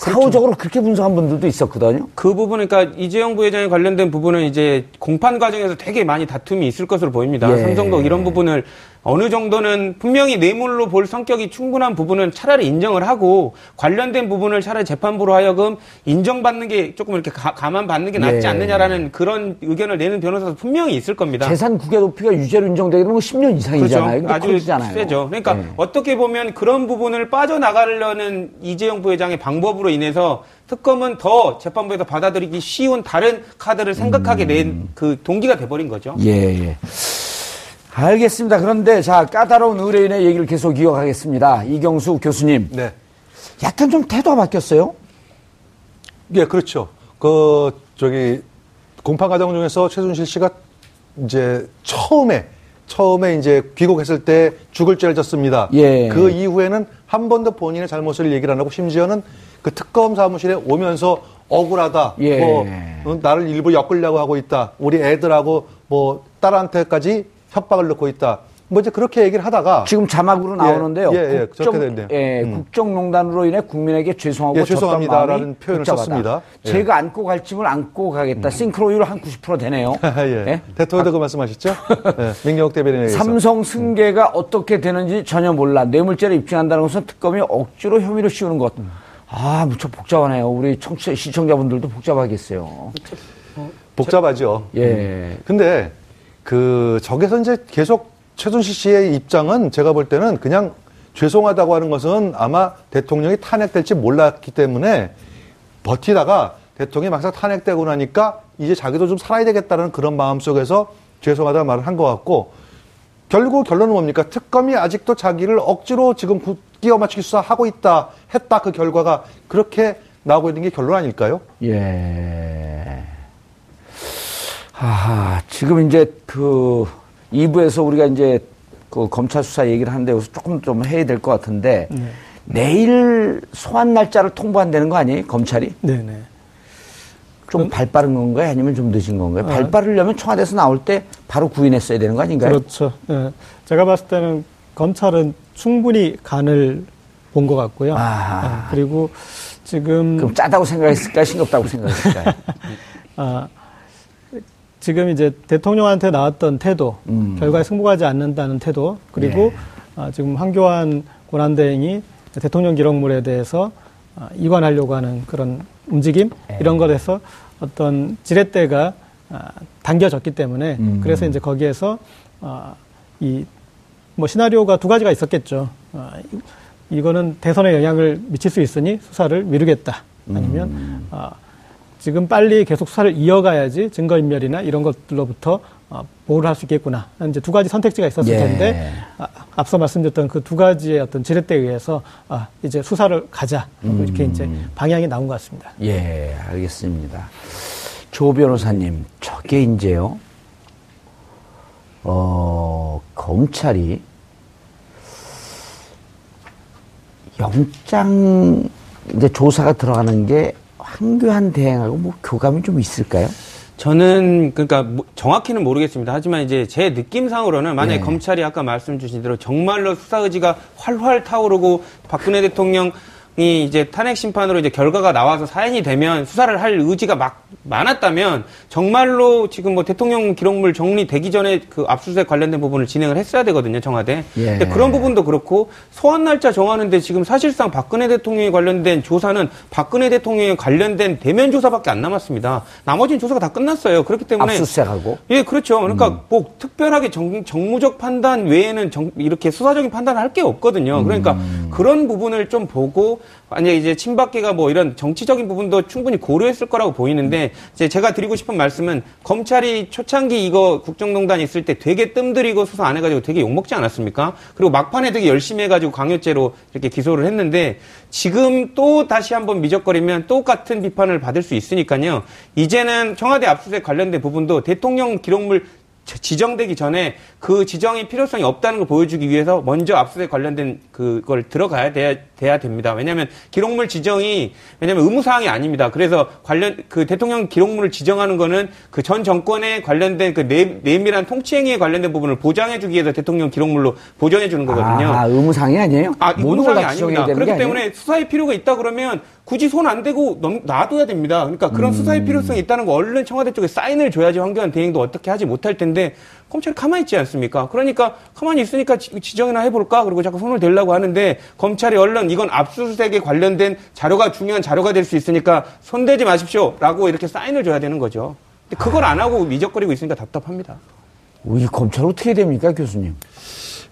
사후적으로 그렇게 분석한 분들도 있었거든요. 그 부분, 그러니까 이재용 부회장에 관련된 부분은 이제 공판 과정에서 되게 많이 다툼이 있을 것으로 보입니다. 예. 삼성도 이런 부분을 어느 정도는 분명히 뇌물로 볼 성격이 충분한 부분은 차라리 인정을 하고 관련된 부분을 차라리 재판부로 하여금 인정받는 게 조금 이렇게 가, 만 받는 게 낫지 예. 않느냐라는 그런 의견을 내는 변호사도 분명히 있을 겁니다. 재산 국외 도피가 유죄로 인정되게 되면 10년 이상이잖아요. 근데 아주. 세죠. 그러니까 네. 어떻게 보면 그런 부분을 빠져나가려는 이재용 부회장의 방법으로 인해서 특검은 더 재판부에서 받아들이기 쉬운 다른 카드를 생각하게 낸 그 동기가 돼버린 거죠. 예, 예. 알겠습니다. 그런데 자 까다로운 의뢰인의 얘기를 계속 이어가겠습니다. 이경수 교수님, 네. 약간 좀 태도가 바뀌었어요. 예, 그렇죠. 그, 저기, 공판 과정 중에서 최순실 씨가 이제 처음에, 처음에 이제 귀국했을 때 죽을 죄를 졌습니다. 예. 그 이후에는 한 번도 본인의 잘못을 얘기를 안 하고 심지어는 그 특검 사무실에 오면서 억울하다. 예. 뭐 어, 나를 일부 엮으려고 하고 있다. 우리 애들하고 뭐 딸한테까지 협박을 넣고 있다. 뭐 이제 그렇게 얘기를 하다가 지금 자막으로 나오는데요. 예, 예, 국정. 예, 음. 국정농단으로 인해 국민에게 죄송하고 예, 죄송합니다라는 표현을 복잡하다. 썼습니다. 예. 음. 제가 안고 갈 짐을 안고 가겠다. 싱크로율 한 90% 되네요. 예. 예? 대통령도 그 말씀하셨죠? 예. 민경욱 대변인에서 삼성 승계가 어떻게 되는지 전혀 몰라. 뇌물죄를 입증한다는 것은 특검이 억지로 혐의를 씌우는 것. 아, 무척 복잡하네요. 우리 청취자, 시청자분들도 복잡하겠어요. 복잡하죠. 예. 근데 그 저기서 이제 계속 최순실 씨의 입장은 제가 볼 때는 그냥 죄송하다고 하는 것은 아마 대통령이 탄핵될지 몰랐기 때문에 버티다가 대통령이 막상 탄핵되고 나니까 이제 자기도 좀 살아야 되겠다는 그런 마음 속에서 죄송하다는 말을 한 것 같고 결국 결론은 뭡니까? 특검이 아직도 자기를 억지로 지금 구- 끼워 맞추기 수사하고 있다, 했다 그 결과가 그렇게 나오고 있는 게 결론 아닐까요? 예. 아, 지금 이제 그 2부에서 우리가 이제 그 검찰 수사 얘기를 하는데 여기서 조금 좀 해야 될 것 같은데 내일 소환 날짜를 통보한다는 거 아니에요? 검찰이? 네네. 좀발 빠른 건가요? 아니면 좀 늦은 건가요? 발 빠르려면 청와대에서 나올 때 바로 구인했어야 되는 거 아닌가요? 그렇죠. 예. 제가 봤을 때는 검찰은 충분히 간을 본 것 같고요. 아. 예, 그리고 지금 그럼 짜다고 생각했을까요? 싱겁다고 생각했을까요? 아, 지금 이제 대통령한테 나왔던 태도, 음. 결과에 승복하지 않는다는 태도, 그리고 예. 아, 지금 황교안 권한대행이 대통령 기록물에 대해서 아, 이관하려고 하는 그런 움직임 예. 이런 것에서 어떤 지렛대가 아, 당겨졌기 때문에 음. 그래서 이제 거기에서 아, 이뭐 시나리오가 두 가지가 있었겠죠. 아, 이- 이거는 대선에 영향을 미칠 수 있으니 수사를 미루겠다. 아니면 음. 아, 지금 빨리 계속 수사를 이어가야지 증거인멸이나 이런 것들로부터 어, 보호를 할 수 있겠구나. 이제 두 가지 선택지가 있었을 예. 텐데 아, 앞서 말씀드렸던 그 두 가지의 어떤 지렛대에 의해서 아, 이제 수사를 가자 하고 이렇게 음. 이제 방향이 나온 것 같습니다. 예, 알겠습니다. 조 변호사님, 저게 이제요, 어, 검찰이 영장 이제 조사가 들어가는 게 황교안 대행하고 뭐 교감이 좀 있을까요? 저는 그러니까 뭐 정확히는 모르겠습니다. 하지만 이제 제 느낌상으로는 만약에 네. 검찰이 아까 말씀 주신 대로 정말로 수사 의지가 활활 타오르고 박근혜 대통령 이 이제 탄핵 심판으로 이제 결과가 나와서 사연이 되면 수사를 할 의지가 막 많았다면 정말로 지금 뭐 대통령 기록물 정리되기 전에 그 압수수색 관련된 부분을 진행을 했어야 되거든요, 청와대. 예. 근데 그런 부분도 그렇고 소환 날짜 정하는데 지금 사실상 박근혜 대통령에 관련된 조사는 박근혜 대통령에 관련된 대면 조사밖에 안 남았습니다. 나머지는 조사가 다 끝났어요. 그렇기 때문에 압수수색하고. 예, 그렇죠. 그러니까 음. 뭐 특별하게 정, 정무적 판단 외에는 정- 이렇게 수사적인 판단을 할 게 없거든요. 그러니까 음. 그런 부분을 좀 보고 만약에 이제 친박계가 뭐 이런 정치적인 부분도 충분히 고려했을 거라고 보이는데 이제 제가 드리고 싶은 말씀은 검찰이 초창기 이거 국정농단 있을 때 되게 뜸들이고 수사 안 해가지고 되게 욕먹지 않았습니까? 그리고 막판에 되게 열심히 해가지고 강요죄로 이렇게 기소를 했는데 지금 또 다시 한번 미적거리면 똑같은 비판을 받을 수 있으니까요. 이제는 청와대 압수수색 관련된 부분도 대통령 기록물 지- 지정되기 전에 그 지정이 필요성이 없다는 걸 보여주기 위해서 먼저 압수수색 관련된 그걸 들어가야 돼야, 돼야 됩니다. 왜냐하면 기록물 지정이 왜냐하면 의무 사항이 아닙니다. 그래서 관련 그 대통령 기록물을 지정하는 거는 그 전 정권에 관련된 그 내, 내밀한 통치 행위에 관련된 부분을 보장해주기 위해서 대통령 기록물로 보존해 주는 거거든요. 아, 아니에요? 아, 모든 걸 의무상이 다 지정해야 아닙니다. 되는 게 그렇기 아니에요? 때문에 수사의 필요가 있다 그러면 굳이 손 안 대고 넘- 놔둬야 됩니다. 그러니까 음. 그런 수사의 필요성이 있다는 거 얼른 청와대 쪽에 사인을 줘야지 황교안 대행도 어떻게 하지 못할 텐데 검찰이 가만히 있지 않습니까? 그러니까 가만히 있으니까 지- 지정이나 해볼까? 그리고 자꾸 손을 대려고 하는데 검찰이 얼른 이건 압수수색에 관련된 자료가 중요한 자료가 될 수 있으니까 손대지 마십시오. 라고 이렇게 사인을 줘야 되는 거죠. 근데 그걸 안 하고 미적거리고 있으니까 답답합니다. 이 검찰 어떻게 됩니까, 교수님?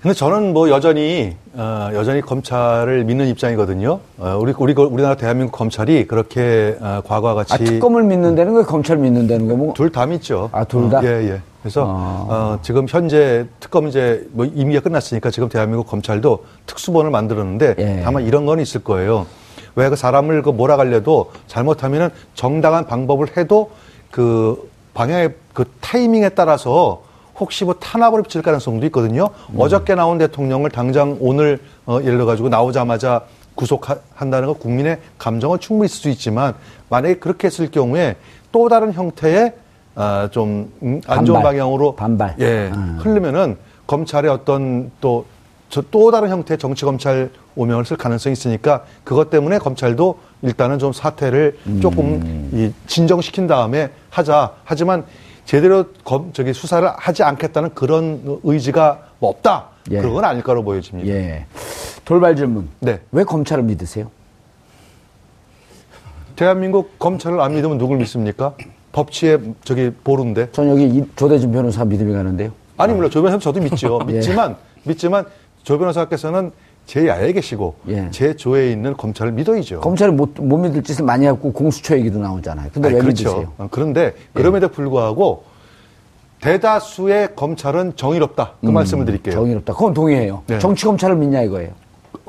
근데 저는 뭐 여전히 어, 여전히 검찰을 믿는 입장이거든요. 어, 우리 우리 우리나라 대한민국 검찰이 그렇게 어, 과거와 같이 아, 특검을 믿는다는 거예요? 검찰 믿는다는 거예요? 뭐, 둘 다 믿죠. 아, 둘 다? 어, 예, 예. 그래서 아. 어, 지금 현재 특검 이제 뭐 임기가 끝났으니까 지금 대한민국 검찰도 특수본을 만들었는데 예. 다만 이런 건 있을 거예요. 왜 그 사람을 그 몰아가려도 잘못하면은 정당한 방법을 해도 그 방향의 그 타이밍에 따라서 혹시 뭐 탄압을 붙일 가능성도 있거든요. 음. 어저께 나온 대통령을 당장 오늘 어, 예를 들어 가지고 나오자마자 구속한다는 건 국민의 감정은 충분히 있을 수 있지만 만약에 그렇게 했을 경우에 또 다른 형태의 아, 좀, 음, 안 좋은. 방향으로. 반발. 예. 음. 흐르면은 검찰의 어떤 또, 저또 다른 형태의 정치 검찰 오명을 쓸 가능성이 있으니까 그것 때문에 검찰도 일단은 좀 사태를 음. 조금 이 진정시킨 다음에 하자. 하지만 제대로 검, 저기 수사를 하지 않겠다는 그런 의지가 뭐 없다. 예. 그건 아닐 거로 보여집니다. 예. 돌발 질문. 네. 왜 검찰을 믿으세요? 대한민국 검찰을 안 믿으면 누굴 믿습니까? 법치에 저기 보루인데. 전 여기 이- 조대준 변호사 믿음이 가는데요. 아니 물론 조 변호사 저도 믿죠. 예. 믿지만 믿지만 조 변호사께서는 제 야에 계시고 예. 제 조에 있는 검찰을 믿어야죠. 검찰이 못, 못 믿을 짓을 많이 하고 공수처 얘기도 나오잖아요. 근데 아니, 왜 그렇죠. 믿으세요? 예. 어, 그런데 그럼에도 불구하고 대다수의 검찰은 정의롭다. 그 말씀을 드릴게요. 음, 정의롭다. 그건 동의해요. 네. 정치 검찰을 믿냐 이거예요.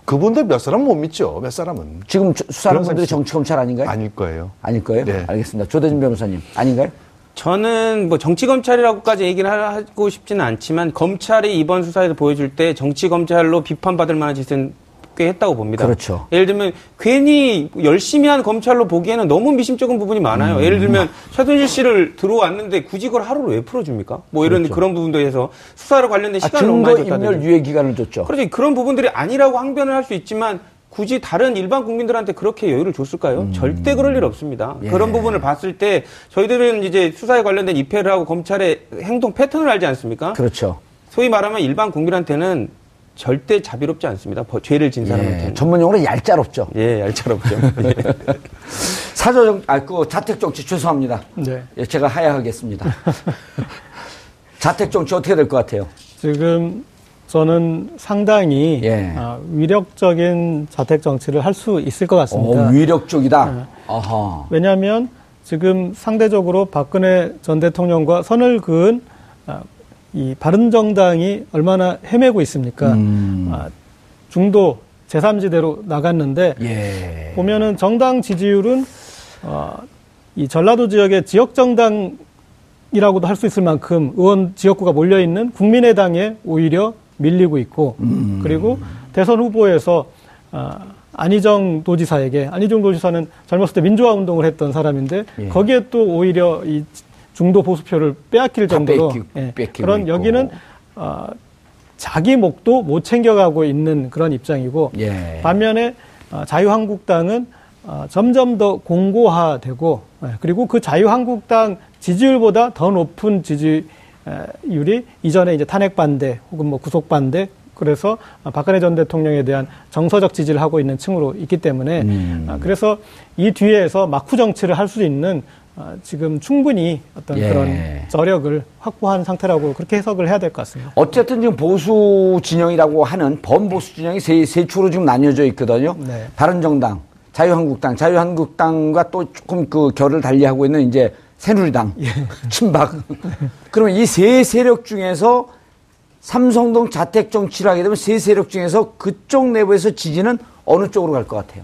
그분들 몇 사람은 못 믿죠. 몇 사람은 지금 저- 수사하는 분들이 사람 정치 검찰 아닌가요? 아닐 거예요. 아닐 거예요? 네. 알겠습니다. 조대준 변호사님 아닌가요? 저는 뭐 정치 검찰이라고까지 얘기를 하고 싶지는 않지만 검찰이 이번 수사에서 보여줄 때 정치 검찰로 비판받을 만한 짓은 꽤 했다고 봅니다. 그렇죠. 예를 들면 괜히 열심히 한 검찰로 보기에는 너무 미심쩍은 부분이 많아요. 음. 예를 들면 최순실 씨를 들어왔는데 굳이 그걸 하루를 왜 풀어줍니까? 뭐 이런 그런 부분도 해서 수사로 관련된 그렇죠. 아, 시간을 너무 증거 많이 줬다든지. 인멸 유예 기간을 줬죠. 그렇지 그런 부분들이 아니라고 항변을 할 수 있지만 굳이 다른 일반 국민들한테 그렇게 여유를 줬을까요? 절대 그럴 일 없습니다. 음. 예. 그런 부분을 봤을 때 저희들은 이제 수사에 관련된 입회를 하고 검찰의 행동 패턴을 알지 않습니까? 그렇죠. 소위 말하면 일반 국민한테는 절대 자비롭지 않습니다. 버- 죄를 진 예, 사람한테는. 전문용어로 얄짤없죠. 예, 얄짤없죠. 예. 사조정, 아, 그 자택 정치 죄송합니다. 네. 예, 제가 하야하겠습니다. 자택 정치 어떻게 될 것 같아요? 지금 저는 상당히 예. 아, 위력적인 자택 정치를 할 수 있을 것 같습니다. 어, 위력적이다. 네. 아하. 왜냐하면 지금 상대적으로 박근혜 전 대통령과 선을 그은 아, 이 바른정당이 얼마나 헤매고 있습니까? 음. 아, 중도 제3지대로 나갔는데 예. 보면은 정당 지지율은 어, 이 전라도 지역의 지역 정당이라고도 할 수 있을 만큼 의원 지역구가 몰려 있는 국민의당에 오히려 밀리고 있고 음. 그리고 대선 후보에서 아, 안희정 도지사에게 안희정 도지사는 젊었을 때 민주화 운동을 했던 사람인데 예. 거기에 또 오히려 이 중도 보수표를 빼앗길 다 정도로 뺏기- 예, 뺏기고 그런 있고. 여기는 어, 자기 목도 못 챙겨가고 있는 그런 입장이고 예. 반면에 어, 자유한국당은 어, 점점 더 공고화되고 예, 그리고 그 자유한국당 지지율보다 더 높은 지지율이 이전에 이제 탄핵 반대 혹은 뭐 구속 반대 그래서 어, 박근혜 전 대통령에 대한 정서적 지지를 하고 있는 층으로 있기 때문에 음. 아, 그래서 이 뒤에서 막후 정치를 할 수 있는 어, 지금 충분히 어떤 예. 그런 저력을 확보한 상태라고 그렇게 해석을 해야 될 것 같습니다. 어쨌든 지금 보수 진영이라고 하는 범보수 진영이 세, 세 축으로 지금 나뉘어져 있거든요. 네. 바른정당, 자유한국당, 자유한국당과 또 조금 그 결을 달리하고 있는 이제 새누리당, 예. 친박. 그러면 이 세 세력 중에서 삼성동 자택 정치를 하게 되면 세 세력 중에서 그쪽 내부에서 지지는 어느 쪽으로 갈 것 같아요?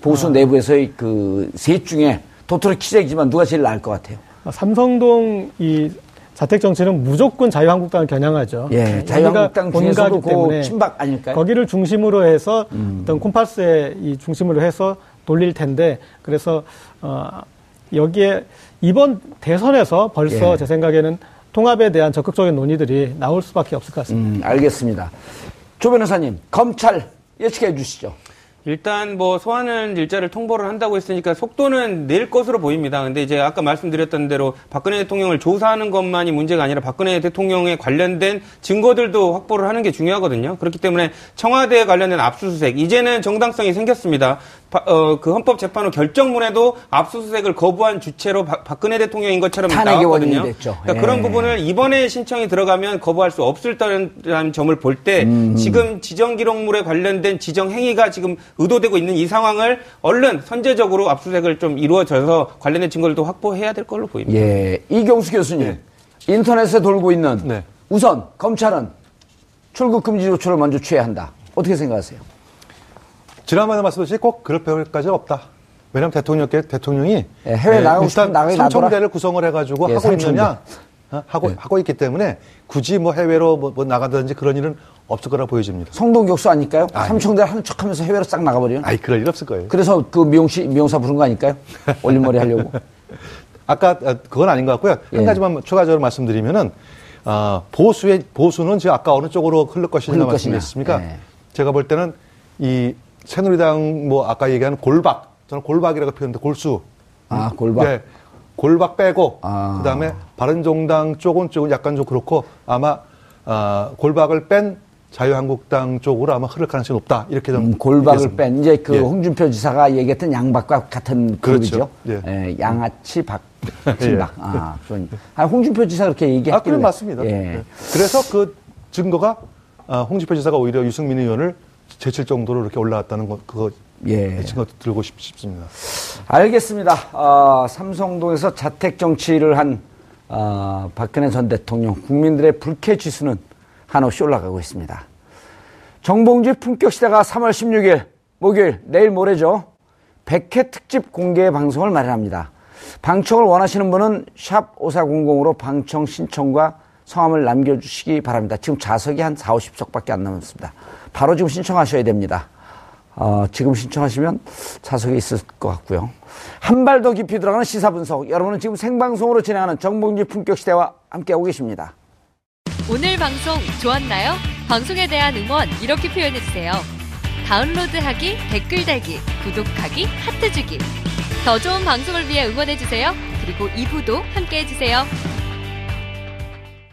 보수 내부에서의 그셋 중에 도토리 키재기지만 누가 제일 나을 것 같아요? 아, 삼성동 이 자택 정치는 무조건 자유한국당을 겨냥하죠. 예, 자유한국당 중에서도 그 때문에 친박 아닐까요? 음. 거기를 중심으로 해서 어떤 콤파스의 이 중심으로 해서 돌릴 텐데 그래서 어, 여기에 이번 대선에서 벌써 예. 제 생각에는 통합에 대한 적극적인 논의들이 나올 수밖에 없을 것 같습니다. 음, 알겠습니다. 조 변호사님, 검찰 예측해 주시죠. 일단 뭐 소환은 일자를 통보를 한다고 했으니까 속도는 낼 것으로 보입니다. 근데 이제 아까 말씀드렸던 대로 박근혜 대통령을 조사하는 것만이 문제가 아니라 박근혜 대통령에 관련된 증거들도 확보를 하는 게 중요하거든요. 그렇기 때문에 청와대에 관련된 압수수색 이제는 정당성이 생겼습니다. 바- 어, 그 헌법재판호 결정문에도 압수수색을 거부한 주체로 박- 박근혜 대통령인 것처럼 나왔거든요. 그러니까 예. 그런 부분을 이번에 신청이 들어가면 거부할 수 없을 거라는 점을 볼때 음, 지금 지정 기록물에 관련된 지정 행위가 지금 의도되고 있는 이 상황을 얼른 선제적으로 압수수색을 좀 이루어져서 관련된 증거를 확보해야 될 걸로 보입니다. 예, 이경수 교수님, 인터넷에 돌고 있는 네. 우선 검찰은 출국 금지 조처를 먼저 취해야 한다. 어떻게 생각하세요? 지난번에 말씀드렸듯이 꼭 그럴 필요까지 없다. 왜냐하면 대통령께 대통령이 예, 해외 나가고 싶으면 일단. 삼청대를 구성을 해가지고 예, 하고 삼청대. 있느냐 어? 하고 하고 있기 때문에 굳이 뭐 해외로 뭐, 뭐 나가든지 그런 일은 없을 거라 보여집니다. 성동 격수 아닐까요? 삼청대 하는 척 하면서 해외로 싹 나가버리는? 아이, 그럴 일 없을 거예요. 그래서 그 미용씨, 미용사 부른 거 아닐까요? 올림머리 하려고. 아까 아, 그건 아닌 것 같고요. 예. 한 가지만 추가적으로 말씀드리면은 아, 보수의 보수는 제가 아까 어느 쪽으로 흘릴 것이냐 흘릴 것이냐. 말씀드렸습니까? 예. 제가 볼 때는 이 새누리당 뭐 아까 얘기하는 골박 저는 골박이라고 표현했는데 골수 아, 골박? 네. 골박 빼고 아. 그다음에 바른정당 쪽은 좀 약간 좀 그렇고 아마 아, 골박을 뺀 자유한국당 쪽으로 아마 흐를 가능성이 높다 이렇게 좀 음, 골박을 보겠습니다. 뺀 이제 그 예. 홍준표 지사가 얘기했던 양박과 같은 그렇죠. 그룹이죠. 예. 예, 양아치 박 친박. 아, 그런. 아, 홍준표 지사 그렇게 얘기했길래. 아, 그래 맞습니다. 예. 네. 그래서 그 증거가 아, 홍준표 지사가 오히려 유승민 의원을 제칠 정도로 이렇게 올라왔다는 거 그거 예. 증거 들고 싶, 싶습니다. 알겠습니다. 아, 삼성동에서 자택 정치를 한 아, 박근혜 전 대통령 국민들의 불쾌 지수는 한없이 올라가고 있습니다. 정봉주 품격 시대가 3월 16일 목요일 내일 모레죠. 100회 특집 공개 방송을 마련합니다. 방청을 원하시는 분은 샵 5400으로 방청 신청과 성함을 남겨주시기 바랍니다. 지금 좌석이 한 4, 50석밖에 안 남았습니다. 바로 지금 신청하셔야 됩니다. 어, 지금 신청하시면 좌석이 있을 것 같고요. 한 발 더 깊이 들어가는 시사 분석. 여러분은 지금 생방송으로 진행하는 정봉주 품격 시대와 함께하고 계십니다. 오늘 방송 좋았나요? 방송에 대한 응원 이렇게 표현해주세요. 다운로드하기, 댓글 달기, 구독하기, 하트 주기. 더 좋은 방송을 위해 응원해주세요. 그리고 2부도 함께 해주세요.